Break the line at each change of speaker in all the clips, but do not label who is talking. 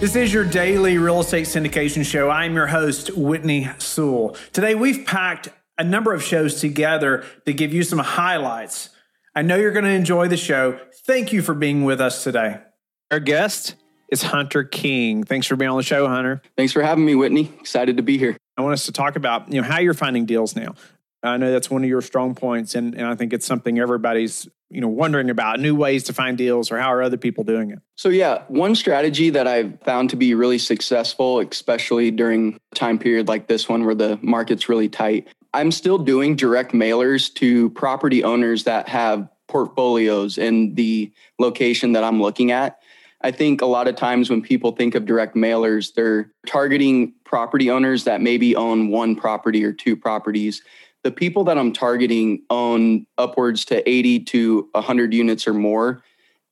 This is your daily real estate syndication show. I'm your host, Whitney Sewell. Today, we've packed a number of shows together to give you some highlights. I know you're going to enjoy the show. Thank you for being with us today. Our guest is Hunter King. Thanks for being on the show, Hunter.
Thanks for having me, Whitney. Excited to be here.
I want us to talk about you know how you're finding deals now. I know that's one of your strong points, and, and I think it's something everybody's you know wondering about new ways to find deals or how are other people doing it.
So yeah, one strategy that I've found to be really successful, especially during a time period like this one where the market's really tight. I'm still doing direct mailers to property owners that have portfolios in the location that I'm looking at. I think a lot of times when people think of direct mailers, they're targeting property owners that maybe own one property or two properties the people that I'm targeting own upwards to 80 to 100 units or more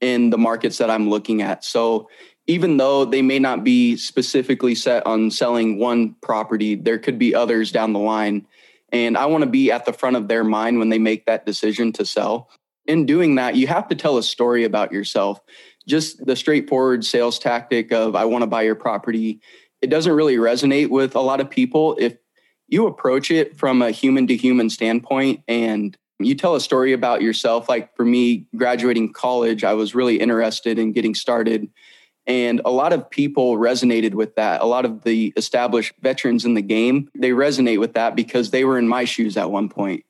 in the markets that I'm looking at. So even though they may not be specifically set on selling one property, there could be others down the line. And I want to be at the front of their mind when they make that decision to sell. In doing that, you have to tell a story about yourself. Just the straightforward sales tactic of, I want to buy your property, it doesn't really resonate with a lot of people if you approach it from a human to human standpoint and you tell a story about yourself. Like for me, graduating college, I was really interested in getting started. And a lot of people resonated with that. A lot of the established veterans in the game, they resonate with that because they were in my shoes at one point.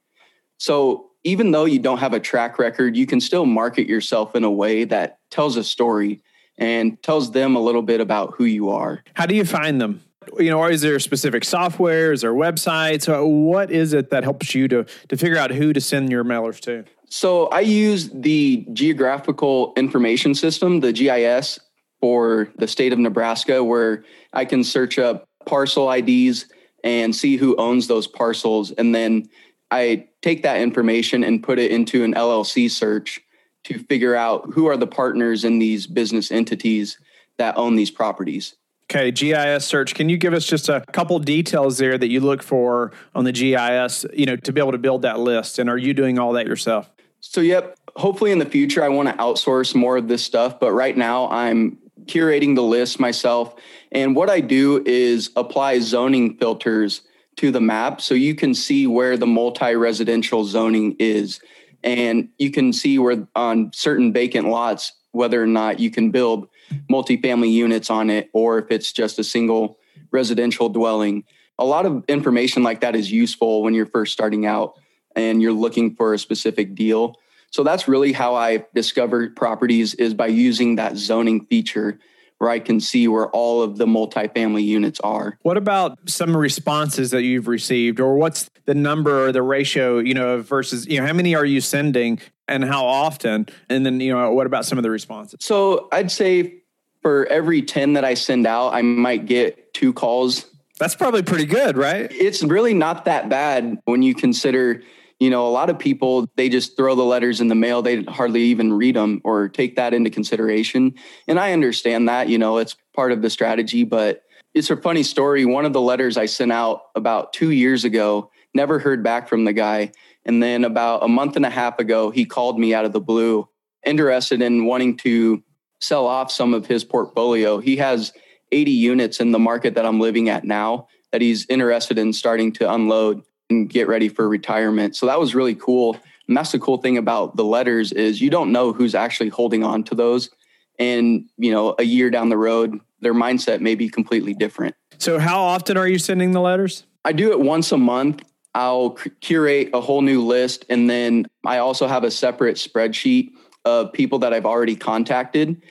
So even though you don't have a track record, you can still market yourself in a way that tells a story and tells them a little bit about who you are.
How do you find them? You know, is there specific software? Is there websites? What is it that helps you to to figure out who to send your mailers to?
So I use the Geographical Information System, the GIS, for the state of Nebraska, where I can search up parcel IDs and see who owns those parcels, and then I take that information and put it into an LLC search to figure out who are the partners in these business entities that own these properties.
Okay, GIS search. Can you give us just a couple details there that you look for on the GIS, you know, to be able to build that list? And are you doing all that yourself?
So, yep. Hopefully, in the future, I want to outsource more of this stuff. But right now, I'm curating the list myself. And what I do is apply zoning filters to the map so you can see where the multi residential zoning is. And you can see where on certain vacant lots, whether or not you can build multifamily units on it or if it's just a single residential dwelling. A lot of information like that is useful when you're first starting out and you're looking for a specific deal. So that's really how I discovered properties is by using that zoning feature where I can see where all of the multifamily units are.
What about some responses that you've received or what's the number or the ratio, you know, versus, you know, how many are you sending and how often? And then, you know, what about some of the responses?
So I'd say for every 10 that I send out, I might get two calls.
That's probably pretty good, right?
It's really not that bad when you consider you know, a lot of people, they just throw the letters in the mail. They hardly even read them or take that into consideration. And I understand that, you know, it's part of the strategy, but it's a funny story. One of the letters I sent out about two years ago, never heard back from the guy. And then about a month and a half ago, he called me out of the blue, interested in wanting to sell off some of his portfolio. He has 80 units in the market that I'm living at now that he's interested in starting to unload and get ready for retirement. So that was really cool. And that's the cool thing about the letters is you don't know who's actually holding on to those. And, you know, a year down the road, their mindset may be completely different.
So how often are you sending the letters?
I do it once a month. I'll curate a whole new list. And then I also have a separate spreadsheet of people that I've already contacted.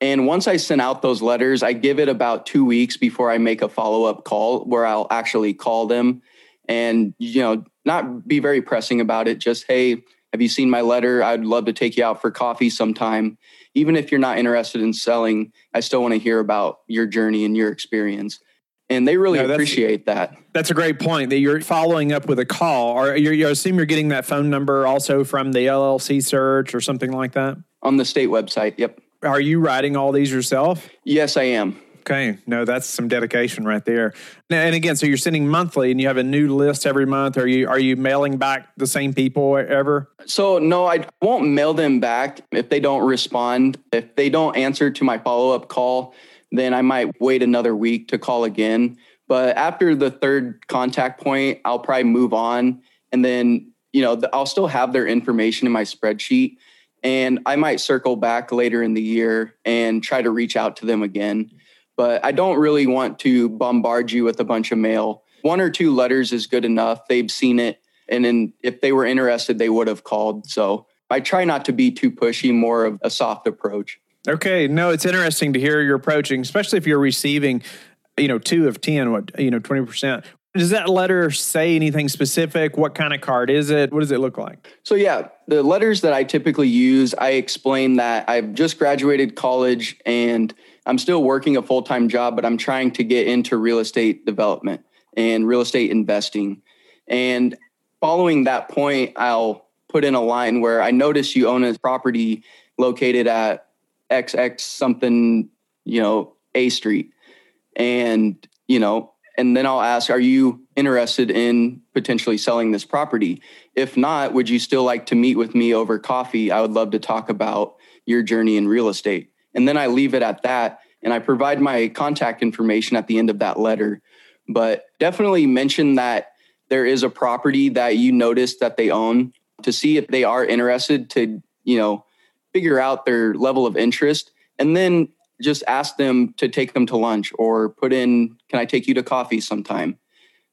And once I send out those letters, I give it about two weeks before I make a follow up call where I'll actually call them and you know not be very pressing about it. Just hey have you seen my letter? I'd love to take you out for coffee sometime. Even if you're not interested in selling i still want to hear about your journey and your experience. And they really no, appreciate that.
That's a great point that you're following up with a call. Or you you assume you're getting that phone number also from the llc search or something like that?
On the state website yep.
Are you writing all these yourself?
Yes i am
Okay, no, that's some dedication right there. And again, so you're sending monthly, and you have a new list every month. Are you are you mailing back the same people ever?
So no, I won't mail them back if they don't respond. If they don't answer to my follow up call, then I might wait another week to call again. But after the third contact point, I'll probably move on. And then, you know, I'll still have their information in my spreadsheet. And I might circle back later in the year and try to reach out to them again. But I don't really want to bombard you with a bunch of mail. One or two letters is good enough. They've seen it. And then if they were interested, they would have called. So I try not to be too pushy, more of a soft approach.
Okay, no, it's interesting to hear your approaching, especially if you're receiving, you know, two of ten, what you know, twenty percent. Does that letter say anything specific? What kind of card is it? What does it look like?
So yeah, the letters that I typically use, I explain that I've just graduated college and I'm still working a full-time job, but I'm trying to get into real estate development and real estate investing. And following that point, I'll put in a line where I notice you own a property located at XX something, you know, A Street. And, you know, and then I'll ask, are you interested in potentially selling this property? If not, would you still like to meet with me over coffee? I would love to talk about your journey in real estate. And then I leave it at that. And I provide my contact information at the end of that letter. But definitely mention that there is a property that you notice that they own to see if they are interested to, you know, figure out their level of interest and then just ask them to take them to lunch or put in, can I take you to coffee sometime?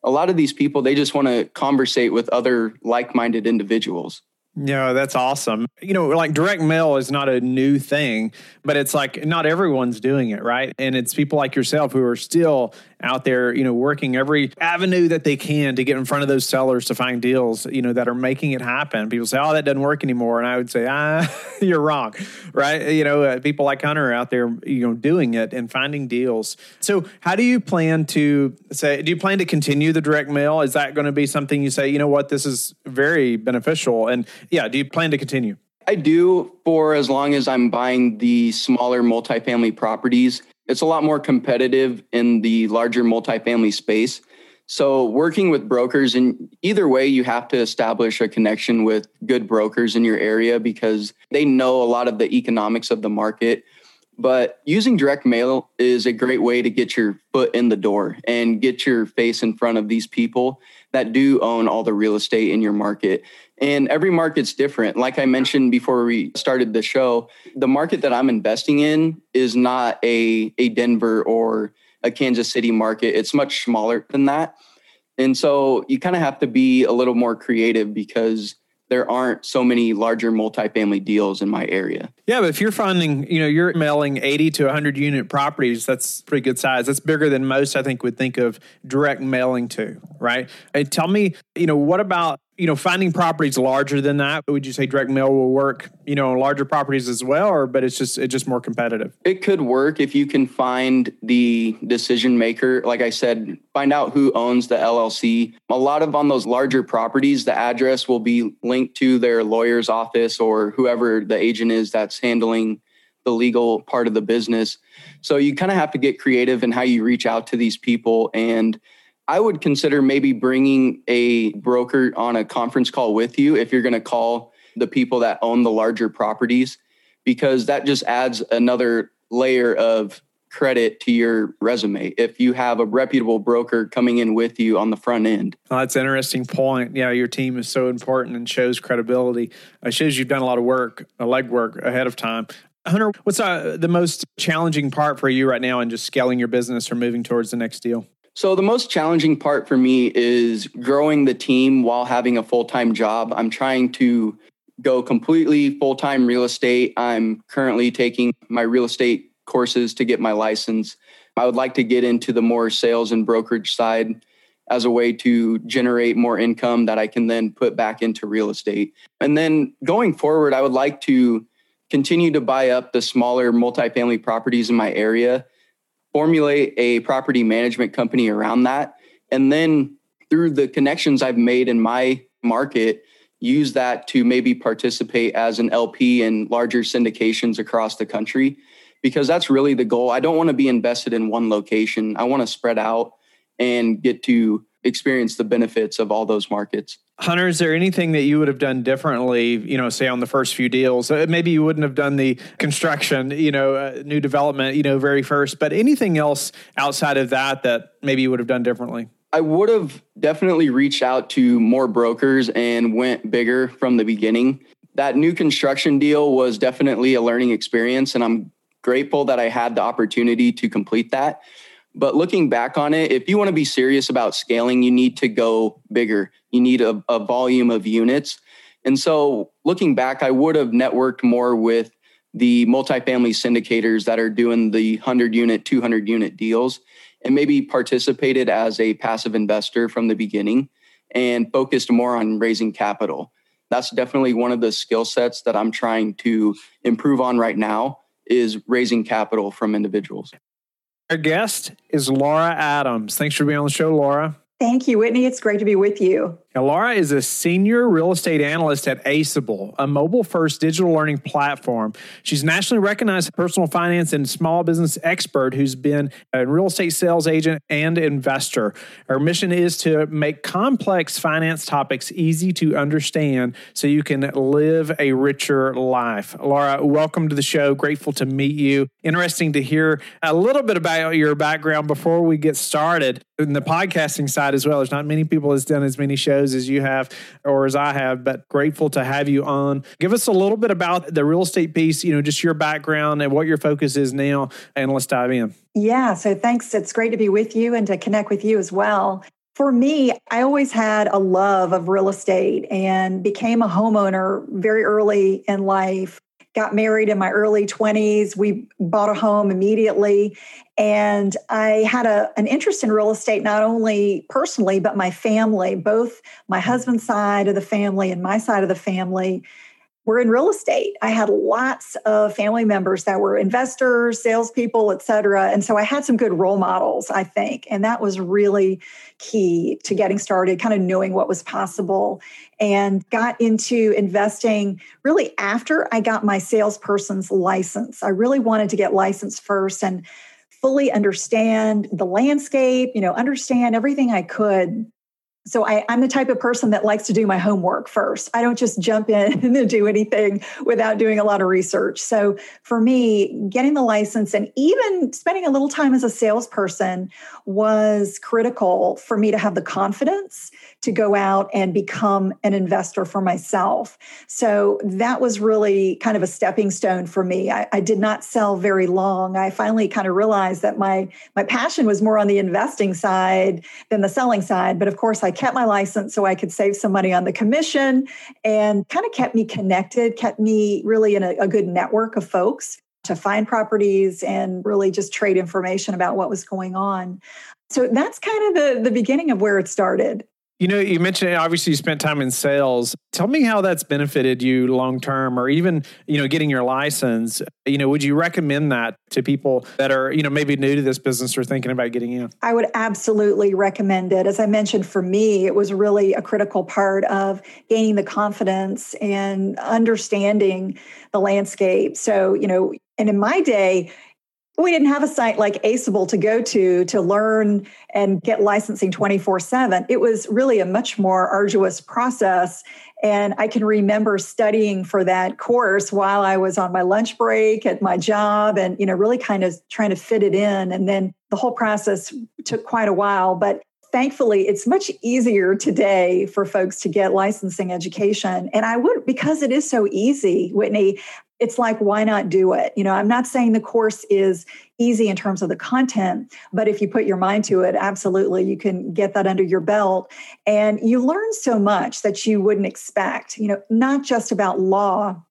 A lot of these people, they just want to conversate with other like minded individuals.
Yeah, that's awesome. You know, like direct mail is not a new thing, but it's like not everyone's doing it, right? And it's people like yourself who are still out there, you know, working every avenue that they can to get in front of those sellers to find deals, you know, that are making it happen. People say, "Oh, that doesn't work anymore," and I would say, "Ah, you're wrong," right? You know, uh, people like Hunter are out there, you know, doing it and finding deals. So, how do you plan to say? Do you plan to continue the direct mail? Is that going to be something you say? You know what, this is very beneficial, and yeah, do you plan to continue?
I do for as long as I'm buying the smaller multifamily properties it's a lot more competitive in the larger multifamily space. So, working with brokers, and either way, you have to establish a connection with good brokers in your area because they know a lot of the economics of the market. But using direct mail is a great way to get your foot in the door and get your face in front of these people that do own all the real estate in your market. And every market's different. Like I mentioned before we started the show, the market that I'm investing in is not a, a Denver or a Kansas City market. It's much smaller than that. And so you kind of have to be a little more creative because there aren't so many larger multifamily deals in my area.
Yeah, but if you're finding, you know, you're mailing 80 to 100 unit properties, that's pretty good size. That's bigger than most, I think, would think of direct mailing to, right? And tell me, you know, what about you know, finding properties larger than that, would you say direct mail will work, you know, larger properties as well, or but it's just it's just more competitive?
It could work if you can find the decision maker. Like I said, find out who owns the LLC. A lot of on those larger properties, the address will be linked to their lawyer's office or whoever the agent is that's handling the legal part of the business. So you kind of have to get creative in how you reach out to these people and I would consider maybe bringing a broker on a conference call with you if you're going to call the people that own the larger properties, because that just adds another layer of credit to your resume if you have a reputable broker coming in with you on the front end.
That's an interesting point. Yeah, your team is so important and shows credibility. It shows you've done a lot of work, a legwork ahead of time. Hunter, what's uh, the most challenging part for you right now in just scaling your business or moving towards the next deal?
So, the most challenging part for me is growing the team while having a full time job. I'm trying to go completely full time real estate. I'm currently taking my real estate courses to get my license. I would like to get into the more sales and brokerage side as a way to generate more income that I can then put back into real estate. And then going forward, I would like to continue to buy up the smaller multifamily properties in my area formulate a property management company around that. And then through the connections I've made in my market, use that to maybe participate as an LP in larger syndications across the country because that's really the goal. I don't want to be invested in one location. I want to spread out and get to experience the benefits of all those markets.
Hunter, is there anything that you would have done differently, you know, say on the first few deals? Uh, maybe you wouldn't have done the construction, you know, uh, new development, you know, very first, but anything else outside of that that maybe you would have done differently?
I would have definitely reached out to more brokers and went bigger from the beginning. That new construction deal was definitely a learning experience, and I'm grateful that I had the opportunity to complete that. But looking back on it, if you want to be serious about scaling, you need to go bigger. You need a, a volume of units. And so looking back, I would have networked more with the multifamily syndicators that are doing the 100 unit, 200 unit deals, and maybe participated as a passive investor from the beginning and focused more on raising capital. That's definitely one of the skill sets that I'm trying to improve on right now is raising capital from individuals.
Our guest is Laura Adams. Thanks for being on the show, Laura.
Thank you, Whitney. It's great to be with you.
Now, Laura is a senior real estate analyst at Aceable, a mobile first digital learning platform. She's a nationally recognized personal finance and small business expert who's been a real estate sales agent and investor. Her mission is to make complex finance topics easy to understand so you can live a richer life. Laura, welcome to the show. Grateful to meet you. Interesting to hear a little bit about your background before we get started in the podcasting side as well. There's not many people that's done as many shows as you have or as I have, but grateful to have you on. Give us a little bit about the real estate piece, you know, just your background and what your focus is now, and let's dive in.
Yeah, so thanks. It's great to be with you and to connect with you as well. For me, I always had a love of real estate and became a homeowner very early in life got married in my early 20s. We bought a home immediately. And I had a, an interest in real estate, not only personally, but my family, both my mm-hmm. husband's side of the family and my side of the family were in real estate. I had lots of family members that were investors, salespeople, et cetera. And so I had some good role models, I think. And that was really key to getting started, kind of knowing what was possible. And got into investing really after I got my salesperson's license. I really wanted to get licensed first and fully understand the landscape, you know, understand everything I could so I, am the type of person that likes to do my homework first. I don't just jump in and do anything without doing a lot of research. So for me, getting the license and even spending a little time as a salesperson was critical for me to have the confidence to go out and become an investor for myself. So that was really kind of a stepping stone for me. I, I did not sell very long. I finally kind of realized that my my passion was more on the investing side than the selling side. But of course, I kept my license so I could save some money on the commission and kind of kept me connected, kept me really in a, a good network of folks to find properties and really just trade information about what was going on. So that's kind of the, the beginning of where it started.
You know, you mentioned obviously you spent time in sales. Tell me how that's benefited you long term or even, you know, getting your license. You know, would you recommend that to people that are, you know, maybe new to this business or thinking about getting in?
I would absolutely recommend it. As I mentioned, for me, it was really a critical part of gaining the confidence and understanding the landscape. So, you know, and in my day, we didn't have a site like Aceable to go to to learn and get licensing 24 7. It was really a much more arduous process. And I can remember studying for that course while I was on my lunch break at my job and, you know, really kind of trying to fit it in. And then the whole process took quite a while. But thankfully it's much easier today for folks to get licensing education and i would because it is so easy whitney it's like why not do it you know i'm not saying the course is easy in terms of the content but if you put your mind to it absolutely you can get that under your belt and you learn so much that you wouldn't expect you know not just about law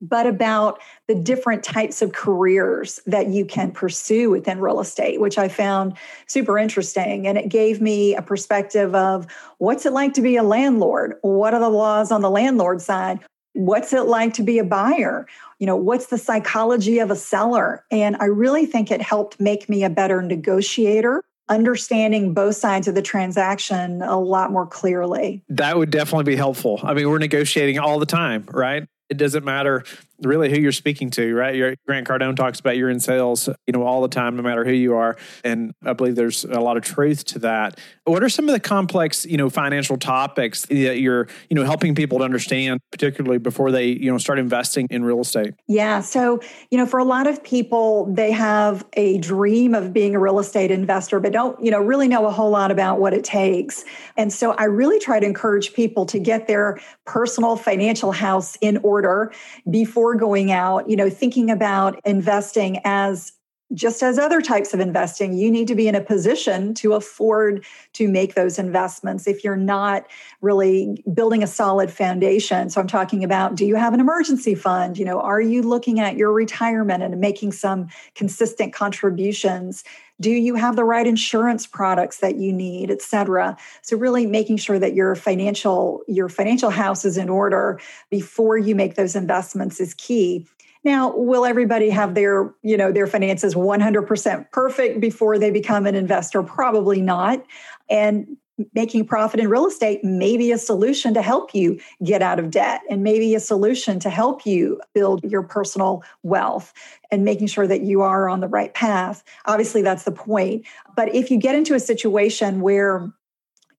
but about the different types of careers that you can pursue within real estate, which I found super interesting. And it gave me a perspective of what's it like to be a landlord? What are the laws on the landlord side? What's it like to be a buyer? You know what's the psychology of a seller? And i really think it helped make me a better negotiator understanding both sides of the transaction a lot more clearly.
That would definitely be helpful. I mean we're negotiating all the time right? It doesn't matter really who you're speaking to, right? Your, Grant Cardone talks about you're in sales, you know, all the time, no matter who you are. And I believe there's a lot of truth to that. What are some of the complex, you know, financial topics that you're, you know, helping people to understand, particularly before they, you know, start investing in real estate?
Yeah. So, you know, for a lot of people, they have a dream of being a real estate investor, but don't, you know, really know a whole lot about what it takes. And so I really try to encourage people to get their personal financial house in order before going out, you know, thinking about investing as just as other types of investing, you need to be in a position to afford to make those investments if you're not really building a solid foundation. So I'm talking about do you have an emergency fund? You know, are you looking at your retirement and making some consistent contributions? Do you have the right insurance products that you need, et cetera? So really making sure that your financial your financial house is in order before you make those investments is key. Now, will everybody have their, you know, their finances 100% perfect before they become an investor? Probably not. And making profit in real estate may be a solution to help you get out of debt and maybe a solution to help you build your personal wealth and making sure that you are on the right path. Obviously, that's the point. But if you get into a situation where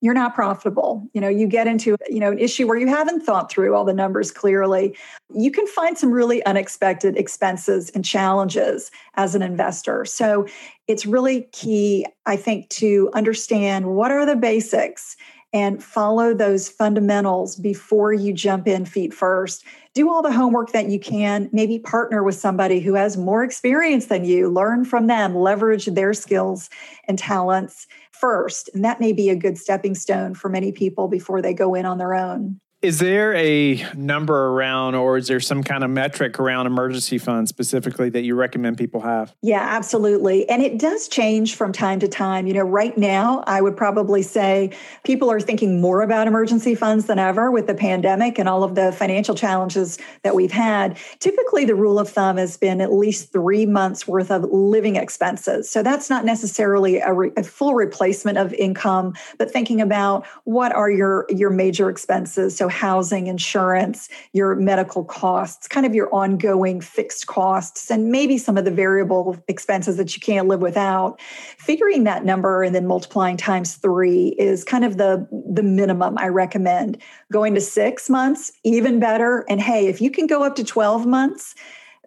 you're not profitable. You know you get into you know an issue where you haven't thought through all the numbers clearly. You can find some really unexpected expenses and challenges as an investor. So it's really key i think to understand what are the basics and follow those fundamentals before you jump in feet first. Do all the homework that you can, maybe partner with somebody who has more experience than you, learn from them, leverage their skills and talents first. And that may be a good stepping stone for many people before they go in on their own.
Is there a number around, or is there some kind of metric around emergency funds specifically that you recommend people have?
Yeah, absolutely. And it does change from time to time. You know, right now, I would probably say people are thinking more about emergency funds than ever with the pandemic and all of the financial challenges that we've had. Typically, the rule of thumb has been at least three months worth of living expenses. So that's not necessarily a, re- a full replacement of income, but thinking about what are your, your major expenses. So housing, insurance, your medical costs, kind of your ongoing fixed costs, and maybe some of the variable expenses that you can't live without. Figuring that number and then multiplying times three is kind of the, the minimum I recommend. Going to six months, even better. And hey, if you can go up to 12 months,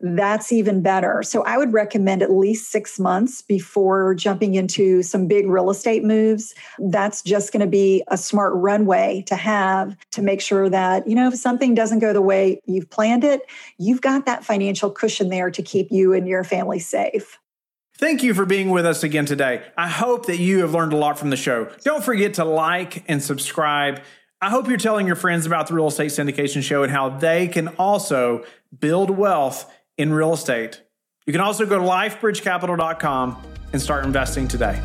that's even better. So I would recommend at least six months before jumping into some big real estate moves. That's just going to be a smart runway to have to make sure that, you know, if something doesn't go the way you've planned it, you've got that financial cushion there to keep you and your family safe.
Thank you for being with us again today. I hope that you have learned a lot from the show. Don't forget to like and subscribe. I hope you're telling your friends about the Real Estate Syndication Show and how they can also build wealth in real estate. You can also go to lifebridgecapital.com and start investing today.